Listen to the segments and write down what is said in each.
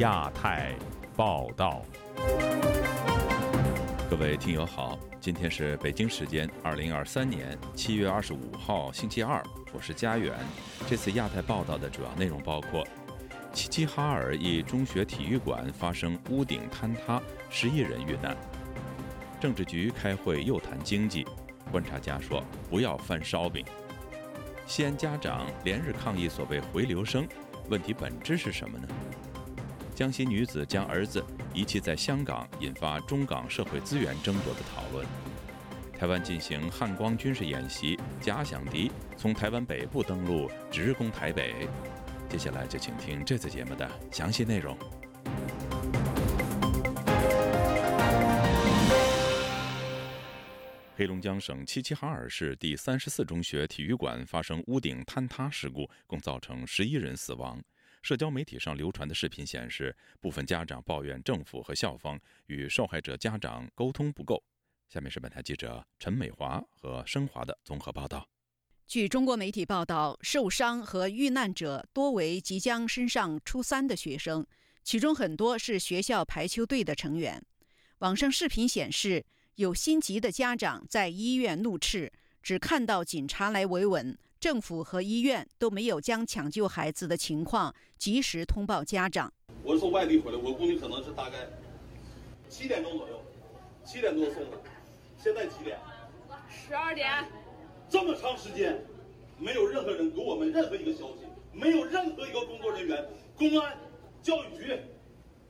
亚太报道，各位听友好，今天是北京时间二零二三年七月二十五号星期二，我是佳远。这次亚太报道的主要内容包括：齐齐哈尔一中学体育馆发生屋顶坍塌，十一人遇难；政治局开会又谈经济，观察家说不要翻烧饼；西安家长连日抗议所谓回流生，问题本质是什么呢？江西女子将儿子遗弃在香港，引发中港社会资源争夺的讨论。台湾进行汉光军事演习，假想敌从台湾北部登陆，直攻台北。接下来就请听这次节目的详细内容。黑龙江省齐齐哈尔市第三十四中学体育馆发生屋顶坍塌事故，共造成十一人死亡。社交媒体上流传的视频显示，部分家长抱怨政府和校方与受害者家长沟通不够。下面是本台记者陈美华和升华的综合报道。据中国媒体报道，受伤和遇难者多为即将升上初三的学生，其中很多是学校排球队的成员。网上视频显示，有心急的家长在医院怒斥，只看到警察来维稳。政府和医院都没有将抢救孩子的情况及时通报家长。我是从外地回来，我估计可能是大概七点钟左右，七点多送的。现在几点？十二点。这么长时间，没有任何人给我们任何一个消息，没有任何一个工作人员，公安、教育局、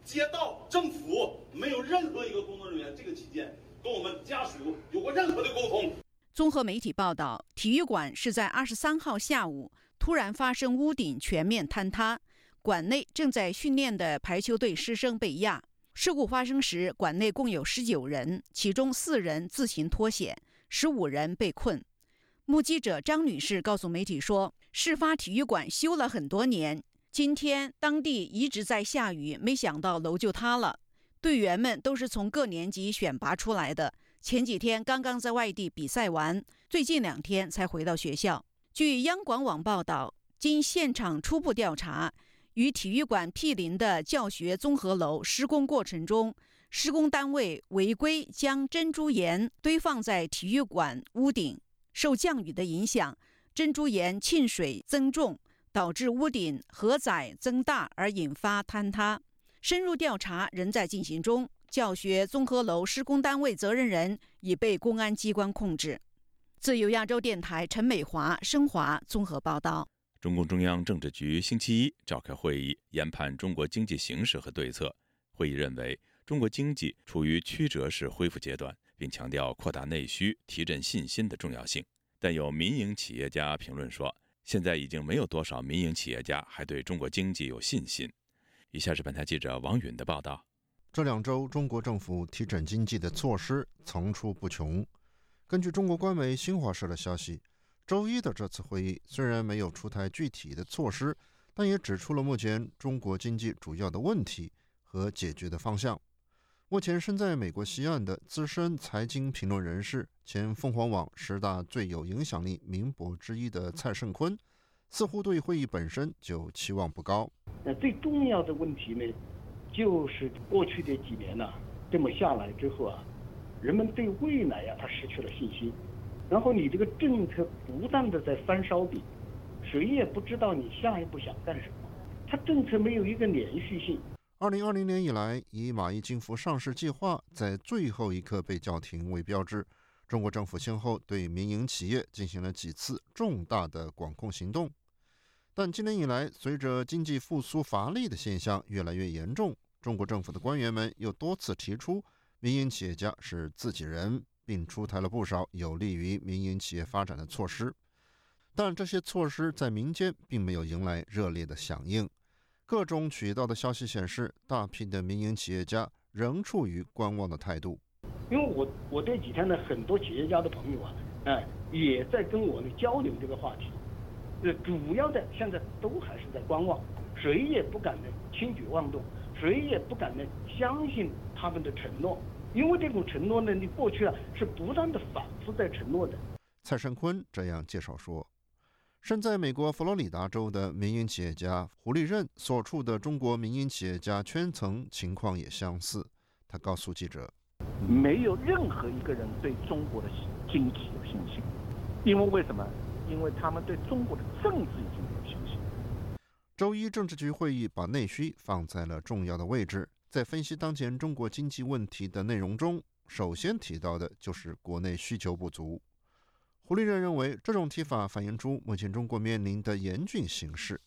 街道、政府，没有任何一个工作人员这个期间跟我们家属有过任何的沟通。综合媒体报道，体育馆是在二十三号下午突然发生屋顶全面坍塌，馆内正在训练的排球队师生被压。事故发生时，馆内共有十九人，其中四人自行脱险，十五人被困。目击者张女士告诉媒体说：“事发体育馆修了很多年，今天当地一直在下雨，没想到楼就塌了。队员们都是从各年级选拔出来的。”前几天刚刚在外地比赛完，最近两天才回到学校。据央广网报道，经现场初步调查，与体育馆毗邻的教学综合楼施工过程中，施工单位违规将珍珠岩堆放在体育馆屋顶，受降雨的影响，珍珠岩沁水增重，导致屋顶荷载增大而引发坍塌。深入调查仍在进行中。教学综合楼施工单位责任人已被公安机关控制。自由亚洲电台陈美华、升华综合报道。中共中央政治局星期一召开会议，研判中国经济形势和对策。会议认为，中国经济处于曲折式恢复阶段，并强调扩大内需、提振信心的重要性。但有民营企业家评论说，现在已经没有多少民营企业家还对中国经济有信心。以下是本台记者王允的报道。这两周，中国政府提振经济的措施层出不穷。根据中国官媒新华社的消息，周一的这次会议虽然没有出台具体的措施，但也指出了目前中国经济主要的问题和解决的方向。目前身在美国西岸的资深财经评论人士、前凤凰网十大最有影响力名博之一的蔡胜坤，似乎对会议本身就期望不高。那最重要的问题呢？就是过去的几年呢，这么下来之后啊，人们对未来呀，他失去了信心。然后你这个政策不断的在翻烧饼，谁也不知道你下一步想干什么。他政策没有一个连续性。二零二零年以来，以蚂蚁金服上市计划在最后一刻被叫停为标志，中国政府先后对民营企业进行了几次重大的管控行动。但今年以来，随着经济复苏乏力的现象越来越严重，中国政府的官员们又多次提出民营企业家是自己人，并出台了不少有利于民营企业发展的措施。但这些措施在民间并没有迎来热烈的响应。各种渠道的消息显示，大批的民营企业家仍处于观望的态度。因为我我这几天呢，很多企业家的朋友啊，哎，也在跟我呢交流这个话题。呃，主要的现在都还是在观望，谁也不敢呢轻举妄动，谁也不敢呢相信他们的承诺，因为这种承诺呢，你过去啊是不断的反复在承诺的。蔡胜坤这样介绍说，身在美国佛罗里达州的民营企业家胡立任所处的中国民营企业家圈层情况也相似。他告诉记者：“没有任何一个人对中国的经济有信心，因为为什么？因为他们对中国的政治已经没有信心。”周一，政治局会议把内需放在了重要的位置。在分析当前中国经济问题的内容中，首先提到的就是国内需求不足。胡立任认为，这种提法反映出目前中国面临的严峻形势，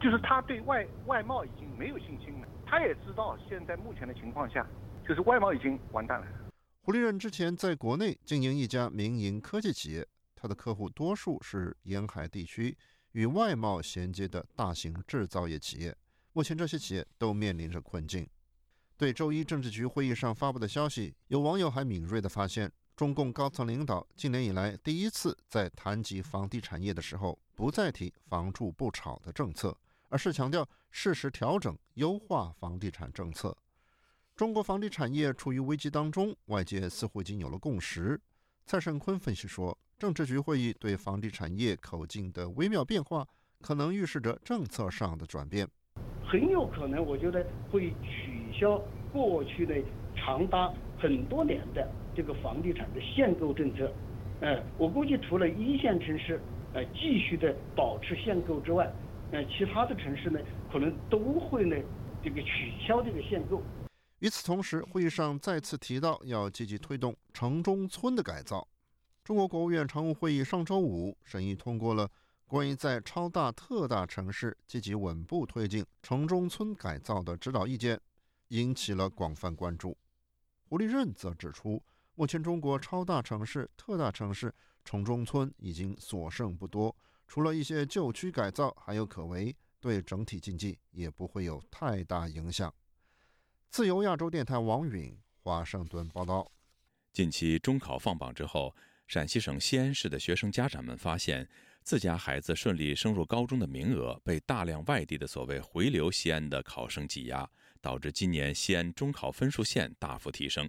就是他对外外贸已经没有信心了。他也知道，现在目前的情况下，就是外贸已经完蛋了。胡立任之前在国内经营一家民营科技企业，他的客户多数是沿海地区与外贸衔接的大型制造业企业。目前这些企业都面临着困境。对周一政治局会议上发布的消息，有网友还敏锐地发现。中共高层领导今年以来第一次在谈及房地产业的时候，不再提“房住不炒”的政策，而是强调适时调整、优化房地产政策。中国房地产业处于危机当中，外界似乎已经有了共识。蔡胜坤分析说，政治局会议对房地产业口径的微妙变化，可能预示着政策上的转变。很有可能，我觉得会取消过去的长达很多年的。这个房地产的限购政策，呃，我估计除了一线城市呃继续的保持限购之外，呃，其他的城市呢可能都会呢这个取消这个限购。与此同时，会议上再次提到要积极推动城中村的改造。中国国务院常务会议上周五审议通过了关于在超大特大城市积极稳步推进城中村改造的指导意见，引起了广泛关注。胡立任则指出。目前，中国超大城市、特大城市、城中村已经所剩不多，除了一些旧区改造还有可为，对整体经济也不会有太大影响。自由亚洲电台王允华盛顿报道。近期中考放榜之后，陕西省西安市的学生家长们发现，自家孩子顺利升入高中的名额被大量外地的所谓回流西安的考生挤压，导致今年西安中考分数线大幅提升。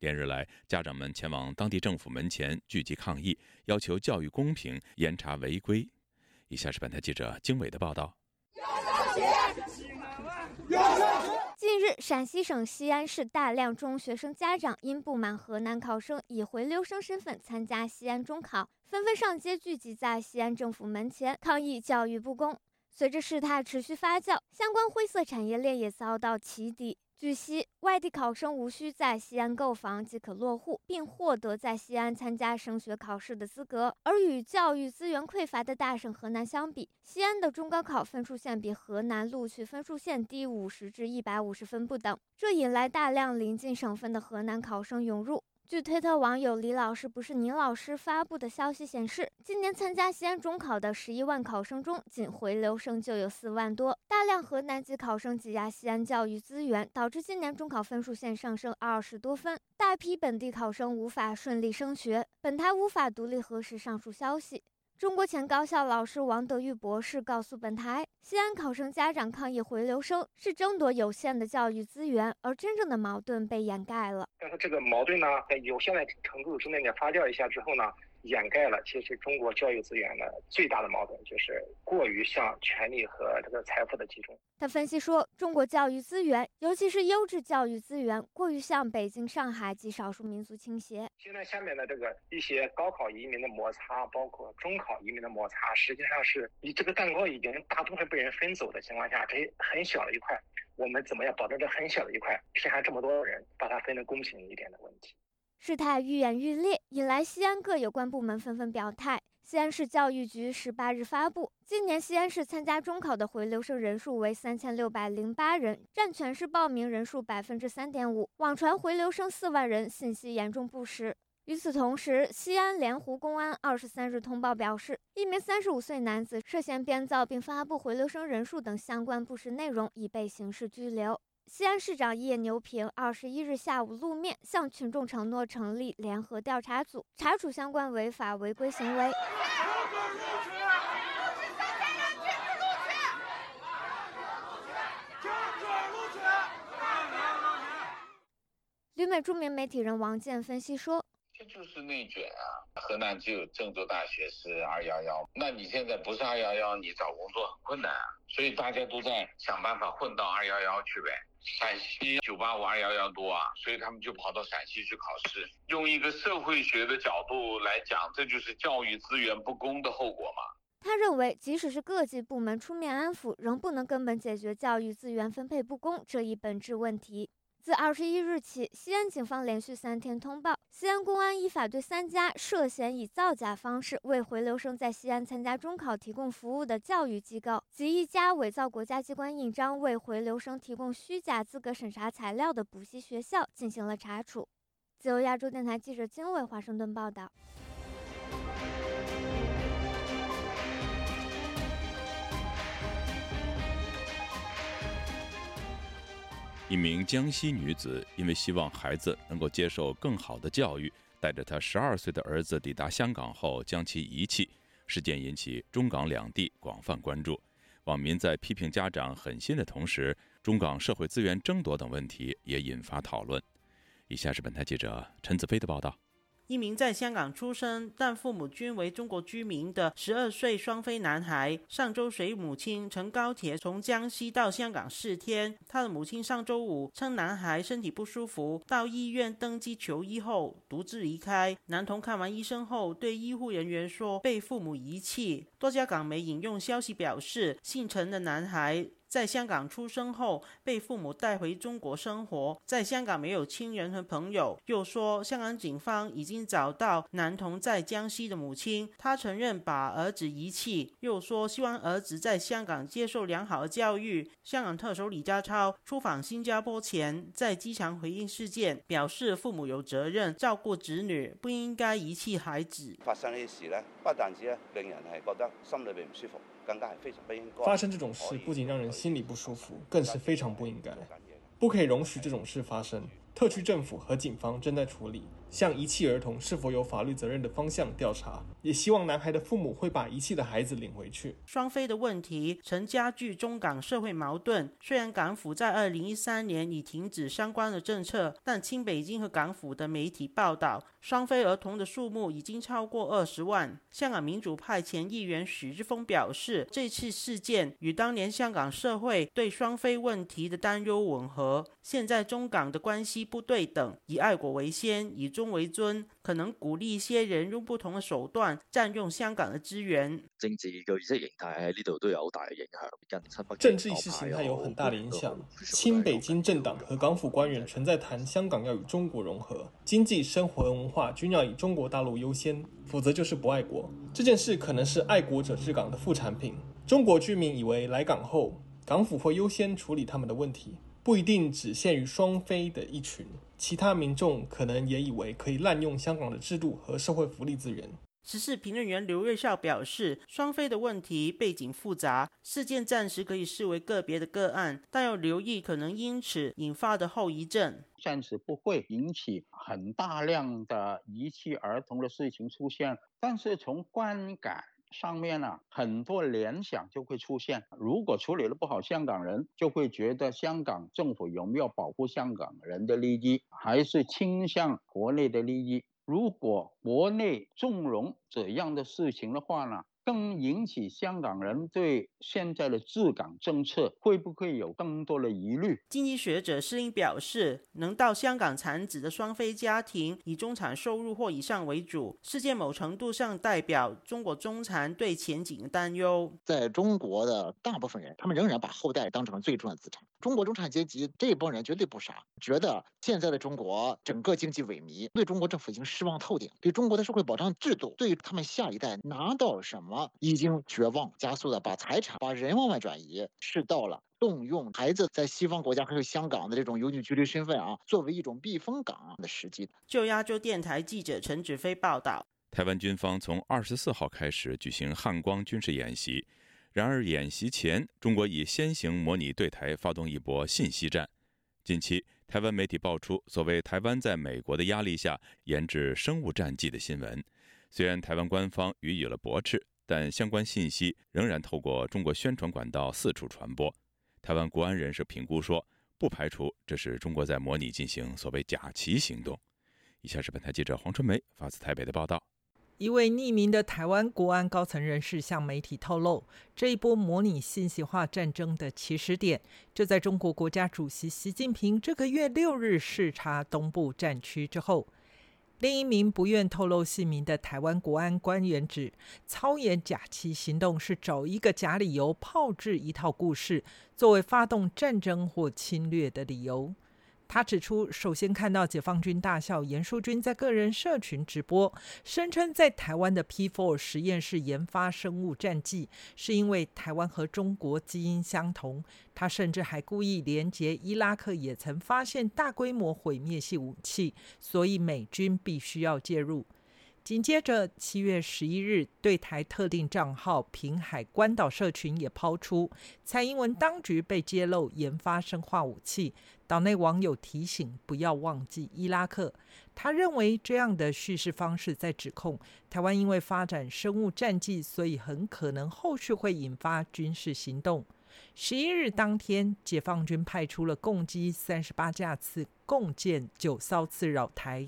连日来，家长们前往当地政府门前聚集抗议，要求教育公平，严查违规。以下是本台记者经纬的报道。近日，陕西省西安市大量中学生家长因不满河南考生以回流生身份参加西安中考，纷纷上街聚集在西安政府门前抗议教育不公。随着事态持续发酵，相关灰色产业链也遭到起底。据悉，外地考生无需在西安购房即可落户，并获得在西安参加升学考试的资格。而与教育资源匮乏的大省河南相比，西安的中高考分数线比河南录取分数线低五十至一百五十分不等，这引来大量临近省份的河南考生涌入。据推特网友李老师不是倪老师发布的消息显示，今年参加西安中考的十一万考生中，仅回流生就有四万多。大量河南籍考生挤压西安教育资源，导致今年中考分数线上升二十多分，大批本地考生无法顺利升学。本台无法独立核实上述消息。中国前高校老师王德玉博士告诉本台，西安考生家长抗议回流生是争夺有限的教育资源，而真正的矛盾被掩盖了。但是这个矛盾呢，在有限的程度之内呢发酵一下之后呢？掩盖了其实中国教育资源的最大的矛盾，就是过于向权力和这个财富的集中。他分析说，中国教育资源，尤其是优质教育资源，过于向北京、上海及少数民族倾斜。现在下面的这个一些高考移民的摩擦，包括中考移民的摩擦，实际上是你这个蛋糕已经大部分被人分走的情况下，这很小的一块，我们怎么样保证这很小的一块，剩下这么多人把它分得公平一点的问题？事态愈演愈烈，引来西安各有关部门纷纷表态。西安市教育局十八日发布，今年西安市参加中考的回流生人数为三千六百零八人，占全市报名人数百分之三点五。网传回流生四万人，信息严重不实。与此同时，西安莲湖公安二十三日通报表示，一名三十五岁男子涉嫌编造并发布回流生人数等相关不实内容，已被刑事拘留。西安市长叶牛平二十一日下午露面，向群众承诺成立联合调查组，查处相关违法违规行为。旅美著名媒体人王健分析说。这就是内卷啊！河南只有郑州大学是二幺幺，那你现在不是二幺幺，你找工作很困难啊。所以大家都在想办法混到二幺幺去呗。陕西九八五二幺幺多啊，所以他们就跑到陕西去考试。用一个社会学的角度来讲，这就是教育资源不公的后果嘛。他认为，即使是各级部门出面安抚，仍不能根本解决教育资源分配不公这一本质问题。自二十一日起，西安警方连续三天通报，西安公安依法对三家涉嫌以造假方式为回流生在西安参加中考提供服务的教育机构及一家伪造国家机关印章为回流生提供虚假资格审查材料的补习学校进行了查处。自由亚洲电台记者金伟华盛顿报道。一名江西女子因为希望孩子能够接受更好的教育，带着她十二岁的儿子抵达香港后将其遗弃，事件引起中港两地广泛关注。网民在批评家长狠心的同时，中港社会资源争夺等问题也引发讨论。以下是本台记者陈子飞的报道。一名在香港出生但父母均为中国居民的十二岁双非男孩，上周随母亲乘高铁从江西到香港四天。他的母亲上周五称男孩身体不舒服，到医院登记求医后独自离开。男童看完医生后对医护人员说被父母遗弃。多家港媒引用消息表示，姓陈的男孩。在香港出生后，被父母带回中国生活，在香港没有亲人和朋友。又说，香港警方已经找到男童在江西的母亲，他承认把儿子遗弃。又说，希望儿子在香港接受良好的教育。香港特首李家超出访新加坡前，在机场回应事件，表示父母有责任照顾子女，不应该遗弃孩子。发生呢事呢，不但止令人係覺得心裏邊唔舒服。发生这种事不仅让人心里不舒服，更是非常不应该，不可以容许这种事发生。特区政府和警方正在处理向遗弃儿童是否有法律责任的方向调查，也希望男孩的父母会把遗弃的孩子领回去。双非的问题曾加剧中港社会矛盾。虽然港府在二零一三年已停止相关的政策，但清北京和港府的媒体报道，双非儿童的数目已经超过二十万。香港民主派前议员许志峰表示，这次事件与当年香港社会对双非问题的担忧吻合。现在中港的关系。不对等，以爱国为先，以中为尊，可能鼓励一些人用不同的手段占用香港的资源。政治嘅意识形态喺呢度都有好大嘅影响。政治意识形态有很大的影响。亲北京政党和港府官员存在谈香港要与中国融合，经济、生活文化均要以中国大陆优先，否则就是不爱国。这件事可能是爱国者治港的副产品。中国居民以为来港后，港府会优先处理他们的问题。不一定只限于双非的一群，其他民众可能也以为可以滥用香港的制度和社会福利资源。时事评论员刘瑞孝表示，双非的问题背景复杂，事件暂时可以视为个别的个案，但要留意可能因此引发的后遗症。暂时不会引起很大量的遗弃儿童的事情出现，但是从观感。上面呢，很多联想就会出现。如果处理的不好，香港人就会觉得香港政府有没有保护香港人的利益，还是倾向国内的利益？如果国内纵容这样的事情的话呢？更引起香港人对现在的治港政策会不会有更多的疑虑？经济学者施英表示，能到香港产子的双非家庭以中产收入或以上为主，事件某程度上代表中国中产对前景的担忧。在中国的大部分人，他们仍然把后代当成最重要的资产。中国中产阶级这一帮人绝对不傻，觉得现在的中国整个经济萎靡，对中国政府已经失望透顶，对中国的社会保障制度，对他们下一代拿到什么已经绝望，加速的把财产、把人往外转移，是到了动用孩子在西方国家还有香港的这种有女居留身份啊，作为一种避风港的时机。就亚洲电台记者陈子飞报道，台湾军方从二十四号开始举行汉光军事演习。然而，演习前，中国已先行模拟对台发动一波信息战。近期，台湾媒体爆出所谓台湾在美国的压力下研制生物战剂的新闻。虽然台湾官方予以了驳斥，但相关信息仍然透过中国宣传管道四处传播。台湾国安人士评估说，不排除这是中国在模拟进行所谓“假旗”行动。以下是本台记者黄春梅发自台北的报道。一位匿名的台湾国安高层人士向媒体透露，这一波模拟信息化战争的起始点就在中国国家主席习近平这个月六日视察东部战区之后。另一名不愿透露姓名的台湾国安官员指，操演假旗行动是找一个假理由，炮制一套故事，作为发动战争或侵略的理由。他指出，首先看到解放军大校严淑君在个人社群直播，声称在台湾的 P4 实验室研发生物战剂，是因为台湾和中国基因相同。他甚至还故意连接伊拉克也曾发现大规模毁灭性武器，所以美军必须要介入。紧接着，七月十一日，对台特定账号平海关岛社群也抛出蔡英文当局被揭露研发生化武器。岛内网友提醒不要忘记伊拉克。他认为这样的叙事方式在指控台湾因为发展生物战剂，所以很可能后续会引发军事行动。十一日当天，解放军派出了共机三十八架次，共建九艘次扰台。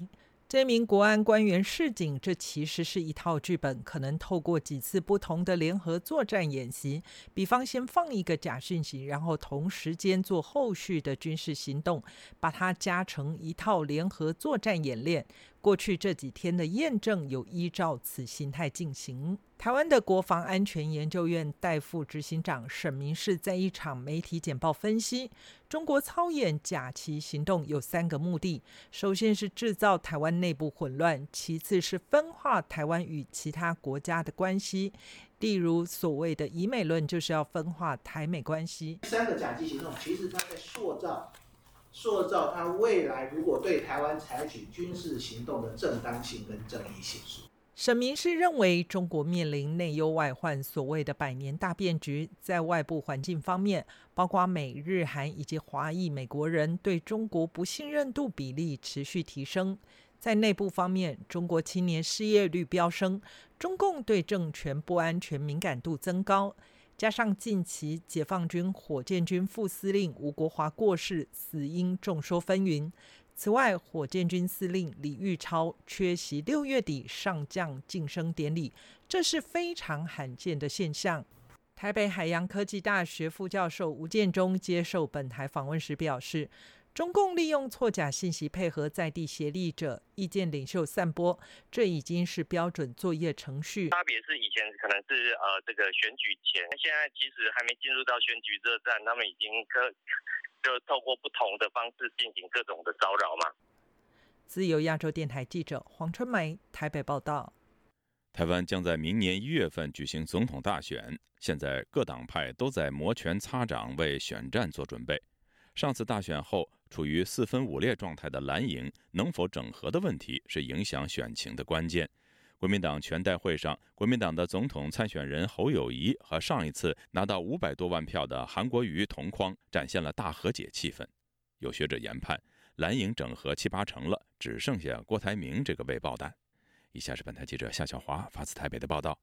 这名国安官员示警，这其实是一套剧本，可能透过几次不同的联合作战演习，比方先放一个假讯息，然后同时间做后续的军事行动，把它加成一套联合作战演练。过去这几天的验证有依照此形态进行。台湾的国防安全研究院代副执行长沈明世在一场媒体简报分析，中国操演假旗行动有三个目的：首先是制造台湾内部混乱，其次是分化台湾与其他国家的关系，例如所谓的“以美论”，就是要分化台美关系。三个假旗行动其实它在塑造。塑造他未来如果对台湾采取军事行动的正当性跟正义性。沈明是认为，中国面临内忧外患，所谓的百年大变局，在外部环境方面，包括美日韩以及华裔美国人对中国不信任度比例持续提升；在内部方面，中国青年失业率飙升，中共对政权不安全敏感度增高。加上近期解放军火箭军副司令吴国华过世，死因众说纷纭。此外，火箭军司令李玉超缺席六月底上将晋升典礼，这是非常罕见的现象。台北海洋科技大学副教授吴建中接受本台访问时表示。中共利用错假信息配合在地协力者、意见领袖散播，这已经是标准作业程序。差别是以前可能是呃这个选举前，现在其实还没进入到选举热战，他们已经可就透过不同的方式进行各种的骚扰嘛。自由亚洲电台记者黄春梅台北报道。台湾将在明年一月份举行总统大选，现在各党派都在摩拳擦掌为选战做准备。上次大选后。处于四分五裂状态的蓝营能否整合的问题是影响选情的关键。国民党全代会上，国民党的总统参选人侯友谊和上一次拿到五百多万票的韩国瑜同框，展现了大和解气氛。有学者研判，蓝营整合七八成了，只剩下郭台铭这个未爆弹。以下是本台记者夏小华发自台北的报道。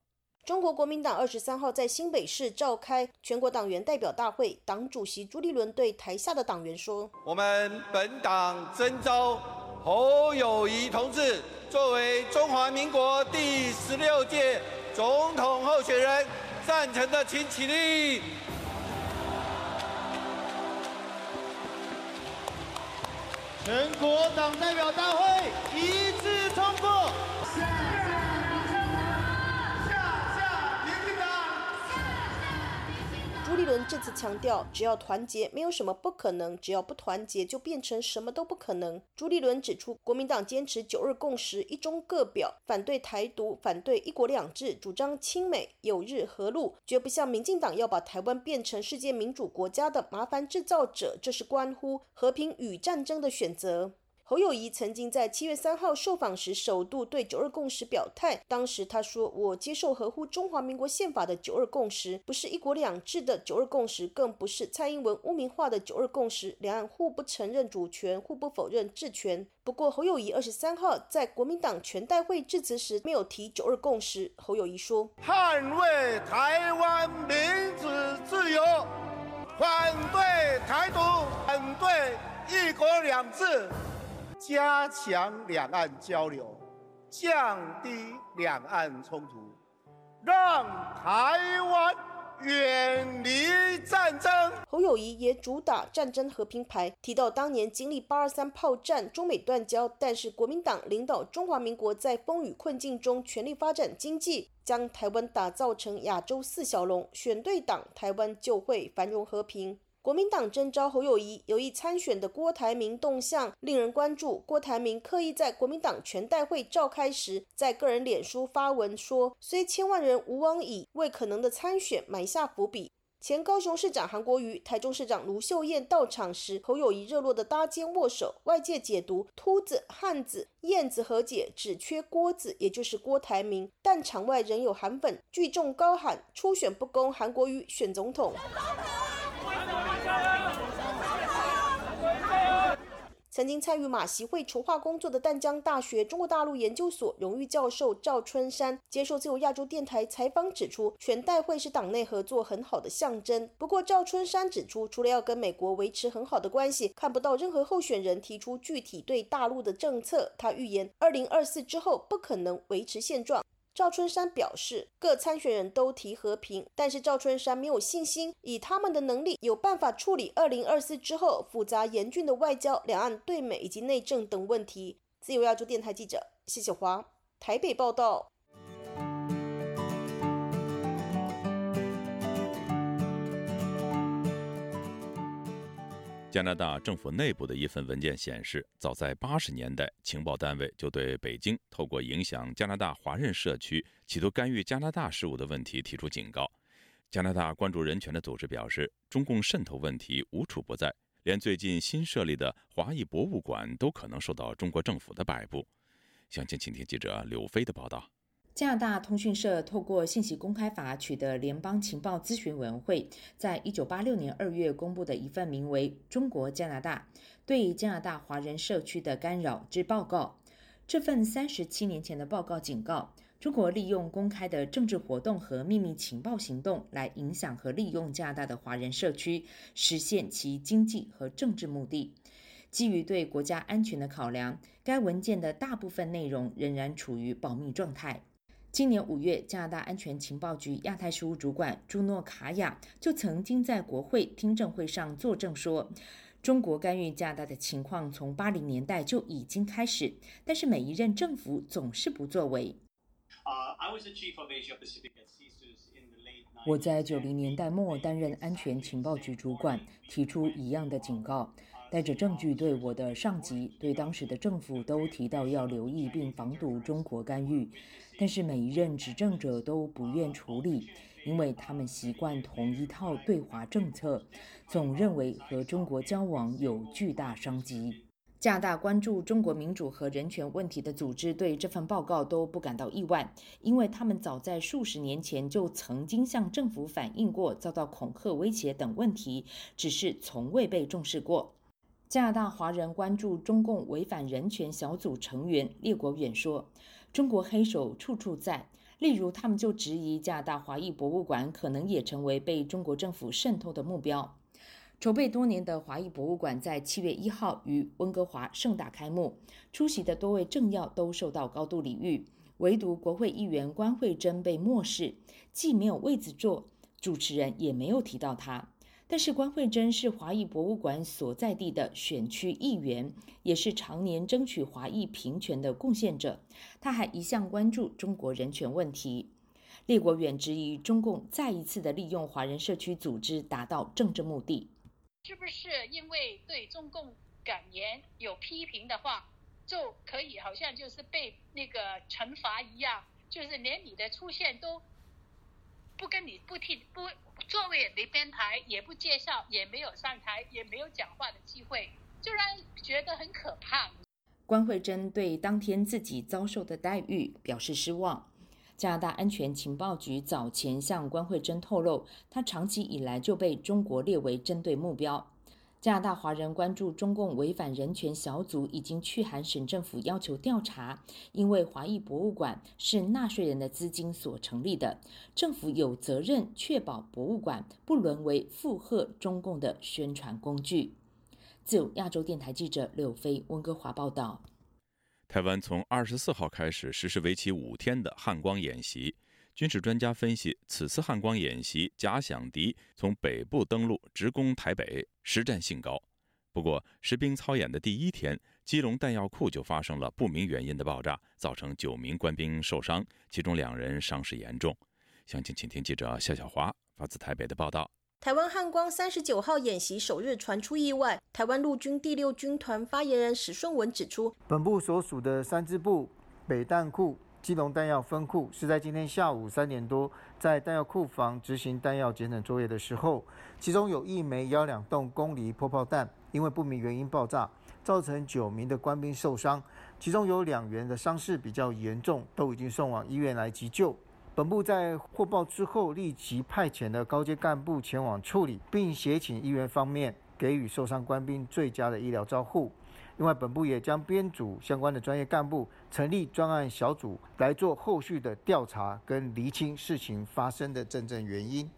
中国国民党二十三号在新北市召开全国党员代表大会，党主席朱立伦对台下的党员说：“我们本党征召侯友谊同志作为中华民国第十六届总统候选人，赞成的请起立。”全国党代表大会一致通过。朱立伦这次强调，只要团结，没有什么不可能；只要不团结，就变成什么都不可能。朱立伦指出，国民党坚持九二共识、一中各表，反对台独，反对一国两制，主张亲美、友日、和陆，绝不像民进党要把台湾变成世界民主国家的麻烦制造者。这是关乎和平与战争的选择。侯友谊曾经在七月三号受访时，首度对九二共识表态。当时他说：“我接受合乎中华民国宪法的九二共识，不是一国两制的九二共识，更不是蔡英文污名化的九二共识。两岸互不承认主权，互不否认治权。”不过，侯友谊二十三号在国民党全代会致辞时没有提九二共识。侯友谊说：“捍卫台湾民主自由，反对台独，反对一国两制。”加强两岸交流，降低两岸冲突，让台湾远离战争。侯友谊也主打战争和平牌，提到当年经历八二三炮战，中美断交，但是国民党领导中华民国在风雨困境中全力发展经济，将台湾打造成亚洲四小龙，选对党，台湾就会繁荣和平。国民党征召侯友谊有意参选的郭台铭动向令人关注。郭台铭刻意在国民党全代会召开时，在个人脸书发文说：“虽千万人吾往矣，为可能的参选埋下伏笔。”前高雄市长韩国瑜、台中市长卢秀燕到场时，侯友谊热络的搭肩握手。外界解读：秃子、汉子、燕子和解，只缺郭子，也就是郭台铭。但场外仍有韩粉聚众高喊：“初选不公，韩国瑜选总统。”曾经参与马习会筹划工作的淡江大学中国大陆研究所荣誉教授赵春山接受自由亚洲电台采访指出，全代会是党内合作很好的象征。不过，赵春山指出，除了要跟美国维持很好的关系，看不到任何候选人提出具体对大陆的政策。他预言，二零二四之后不可能维持现状。赵春山表示，各参选人都提和平，但是赵春山没有信心，以他们的能力有办法处理二零二四之后复杂严峻的外交、两岸对美以及内政等问题。自由亚洲电台记者谢小华台北报道。加拿大政府内部的一份文件显示，早在八十年代，情报单位就对北京透过影响加拿大华人社区、企图干预加拿大事务的问题提出警告。加拿大关注人权的组织表示，中共渗透问题无处不在，连最近新设立的华裔博物馆都可能受到中国政府的摆布。详情，请听记者柳飞的报道。加拿大通讯社透过信息公开法取得联邦情报咨询委员会在一九八六年二月公布的一份名为《中国加拿大对加拿大华人社区的干扰之报告》。这份三十七年前的报告警告，中国利用公开的政治活动和秘密情报行动来影响和利用加拿大的华人社区，实现其经济和政治目的。基于对国家安全的考量，该文件的大部分内容仍然处于保密状态。今年五月，加拿大安全情报局亚太事务主管朱诺卡亚就曾经在国会听证会上作证说，中国干预加拿大的情况从八零年代就已经开始，但是每一任政府总是不作为。我在九零年代末担任安全情报局主管，提出一样的警告。带着证据对我的上级、对当时的政府都提到要留意并防堵中国干预，但是每一任执政者都不愿处理，因为他们习惯同一套对华政策，总认为和中国交往有巨大商机。加大关注中国民主和人权问题的组织对这份报告都不感到意外，因为他们早在数十年前就曾经向政府反映过遭到恐吓、威胁等问题，只是从未被重视过。加拿大华人关注中共违反人权小组成员列国远说：“中国黑手处处在，例如他们就质疑加拿大华裔博物馆可能也成为被中国政府渗透的目标。”筹备多年的华裔博物馆在七月一号于温哥华盛大开幕，出席的多位政要都受到高度礼遇，唯独国会议员关惠珍被漠视，既没有位子坐，主持人也没有提到他。但是关慧珍是华裔博物馆所在地的选区议员，也是常年争取华裔平权的贡献者。他还一向关注中国人权问题。列国远质疑中共再一次的利用华人社区组织达到政治目的。是不是因为对中共感言有批评的话，就可以好像就是被那个惩罚一样？就是连你的出现都不跟你不听不。座位也没编排，也不介绍，也没有上台，也没有讲话的机会，就让人觉得很可怕。关慧珍对当天自己遭受的待遇表示失望。加拿大安全情报局早前向关慧珍透露，她长期以来就被中国列为针对目标。加拿大华人关注中共违反人权小组已经去函省政府要求调查，因为华裔博物馆是纳税人的资金所成立的，政府有责任确保博物馆不沦为附和中共的宣传工具。自由亚洲电台记者柳飞温哥华报道。台湾从二十四号开始实施为期五天的汉光演习。军事专家分析，此次汉光演习假想敌从北部登陆，直攻台北，实战性高。不过，实兵操演的第一天，基隆弹药库就发生了不明原因的爆炸，造成九名官兵受伤，其中两人伤势严重。详情，请听记者夏小华发自台北的报道。台湾汉光三十九号演习首日传出意外，台湾陆军第六军团发言人史顺文指出，本部所属的三支部北弹库。基隆弹药分库是在今天下午三点多，在弹药库房执行弹药检整作业的时候，其中有一枚幺两洞公里破炮弹，因为不明原因爆炸，造成九名的官兵受伤，其中有两员的伤势比较严重，都已经送往医院来急救。本部在获报之后，立即派遣了高阶干部前往处理，并协请医院方面给予受伤官兵最佳的医疗照护。另外，本部也将编组相关的专业干部，成立专案小组来做后续的调查跟厘清事情发生的真正原因。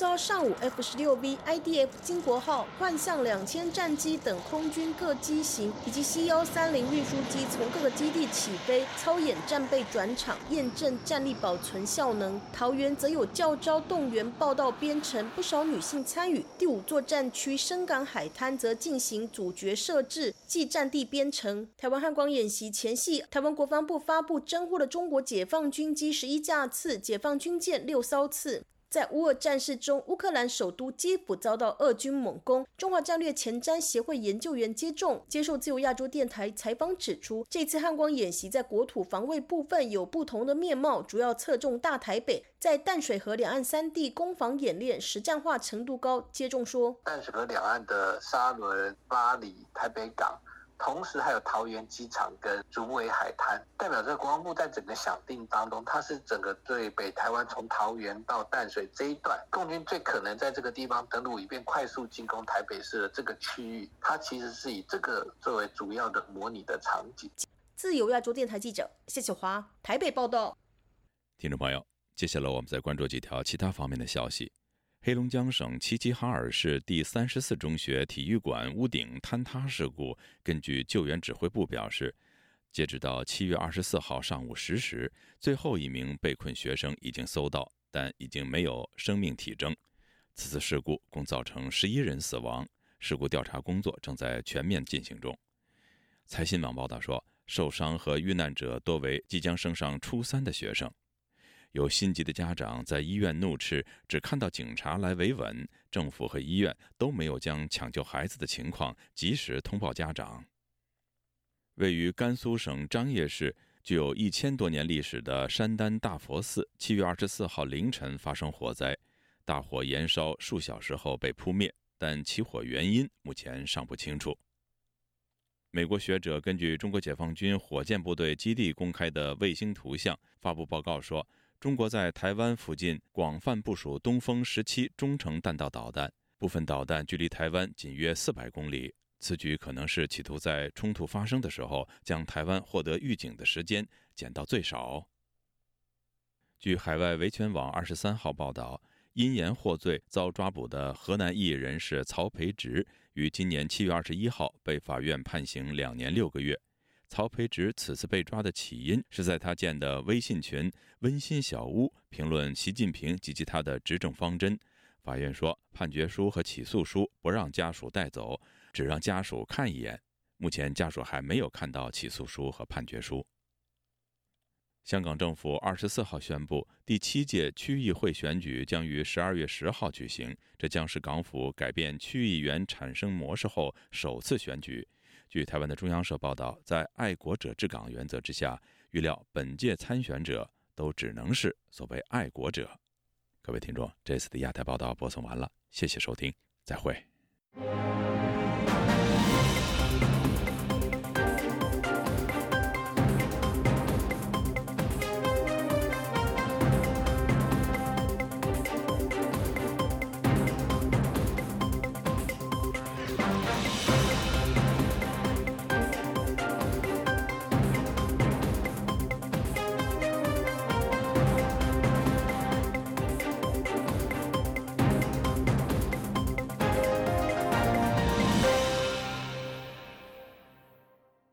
二十四号上午，F 十六 V、IDF 金国号、幻象两千战机等空军各机型，以及 C 幺三零运输机从各个基地起飞，操演战备转场，验证战力保存效能。桃园则有教招动员报道编程，不少女性参与。第五作战区深港海滩则进行主角设置暨战地编程。台湾汉光演习前夕，台湾国防部发布侦获了中国解放军机十一架次，解放军舰六艘次。在乌俄战事中，乌克兰首都基辅遭到俄军猛攻。中华战略前瞻协会研究员接种接受自由亚洲电台采访指出，这次汉光演习在国土防卫部分有不同的面貌，主要侧重大台北，在淡水河两岸三地攻防演练实战化程度高。接种说，淡水河两岸的沙仑、巴黎、台北港。同时还有桃园机场跟竹围海滩，代表着国防部在整个想定当中，它是整个对北台湾从桃园到淡水这一段，共军最可能在这个地方登陆，以便快速进攻台北市的这个区域。它其实是以这个作为主要的模拟的场景。自由亚洲电台记者谢小华台北报道。听众朋友，接下来我们再关注几条其他方面的消息。黑龙江省齐齐哈尔市第三十四中学体育馆屋顶坍塌事故，根据救援指挥部表示，截止到七月二十四号上午十时，最后一名被困学生已经搜到，但已经没有生命体征。此次事故共造成十一人死亡，事故调查工作正在全面进行中。财新网报道说，受伤和遇难者多为即将升上初三的学生。有心急的家长在医院怒斥，只看到警察来维稳，政府和医院都没有将抢救孩子的情况及时通报家长。位于甘肃省张掖市、具有一千多年历史的山丹大佛寺，七月二十四号凌晨发生火灾，大火延烧数小时后被扑灭，但起火原因目前尚不清楚。美国学者根据中国解放军火箭部队基地公开的卫星图像发布报告说。中国在台湾附近广泛部署东风十七中程弹道导弹，部分导弹距离台湾仅约四百公里。此举可能是企图在冲突发生的时候，将台湾获得预警的时间减到最少。据海外维权网二十三号报道，因言获罪遭抓捕的河南艺人士曹培植，于今年七月二十一号被法院判刑两年六个月。曹培植此次被抓的起因是在他建的微信群“温馨小屋”评论习近平及其他的执政方针。法院说，判决书和起诉书不让家属带走，只让家属看一眼。目前家属还没有看到起诉书和判决书。香港政府二十四号宣布，第七届区议会选举将于十二月十号举行，这将是港府改变区议员产生模式后首次选举。据台湾的中央社报道，在爱国者治港原则之下，预料本届参选者都只能是所谓爱国者。各位听众，这次的亚太报道播送完了，谢谢收听，再会。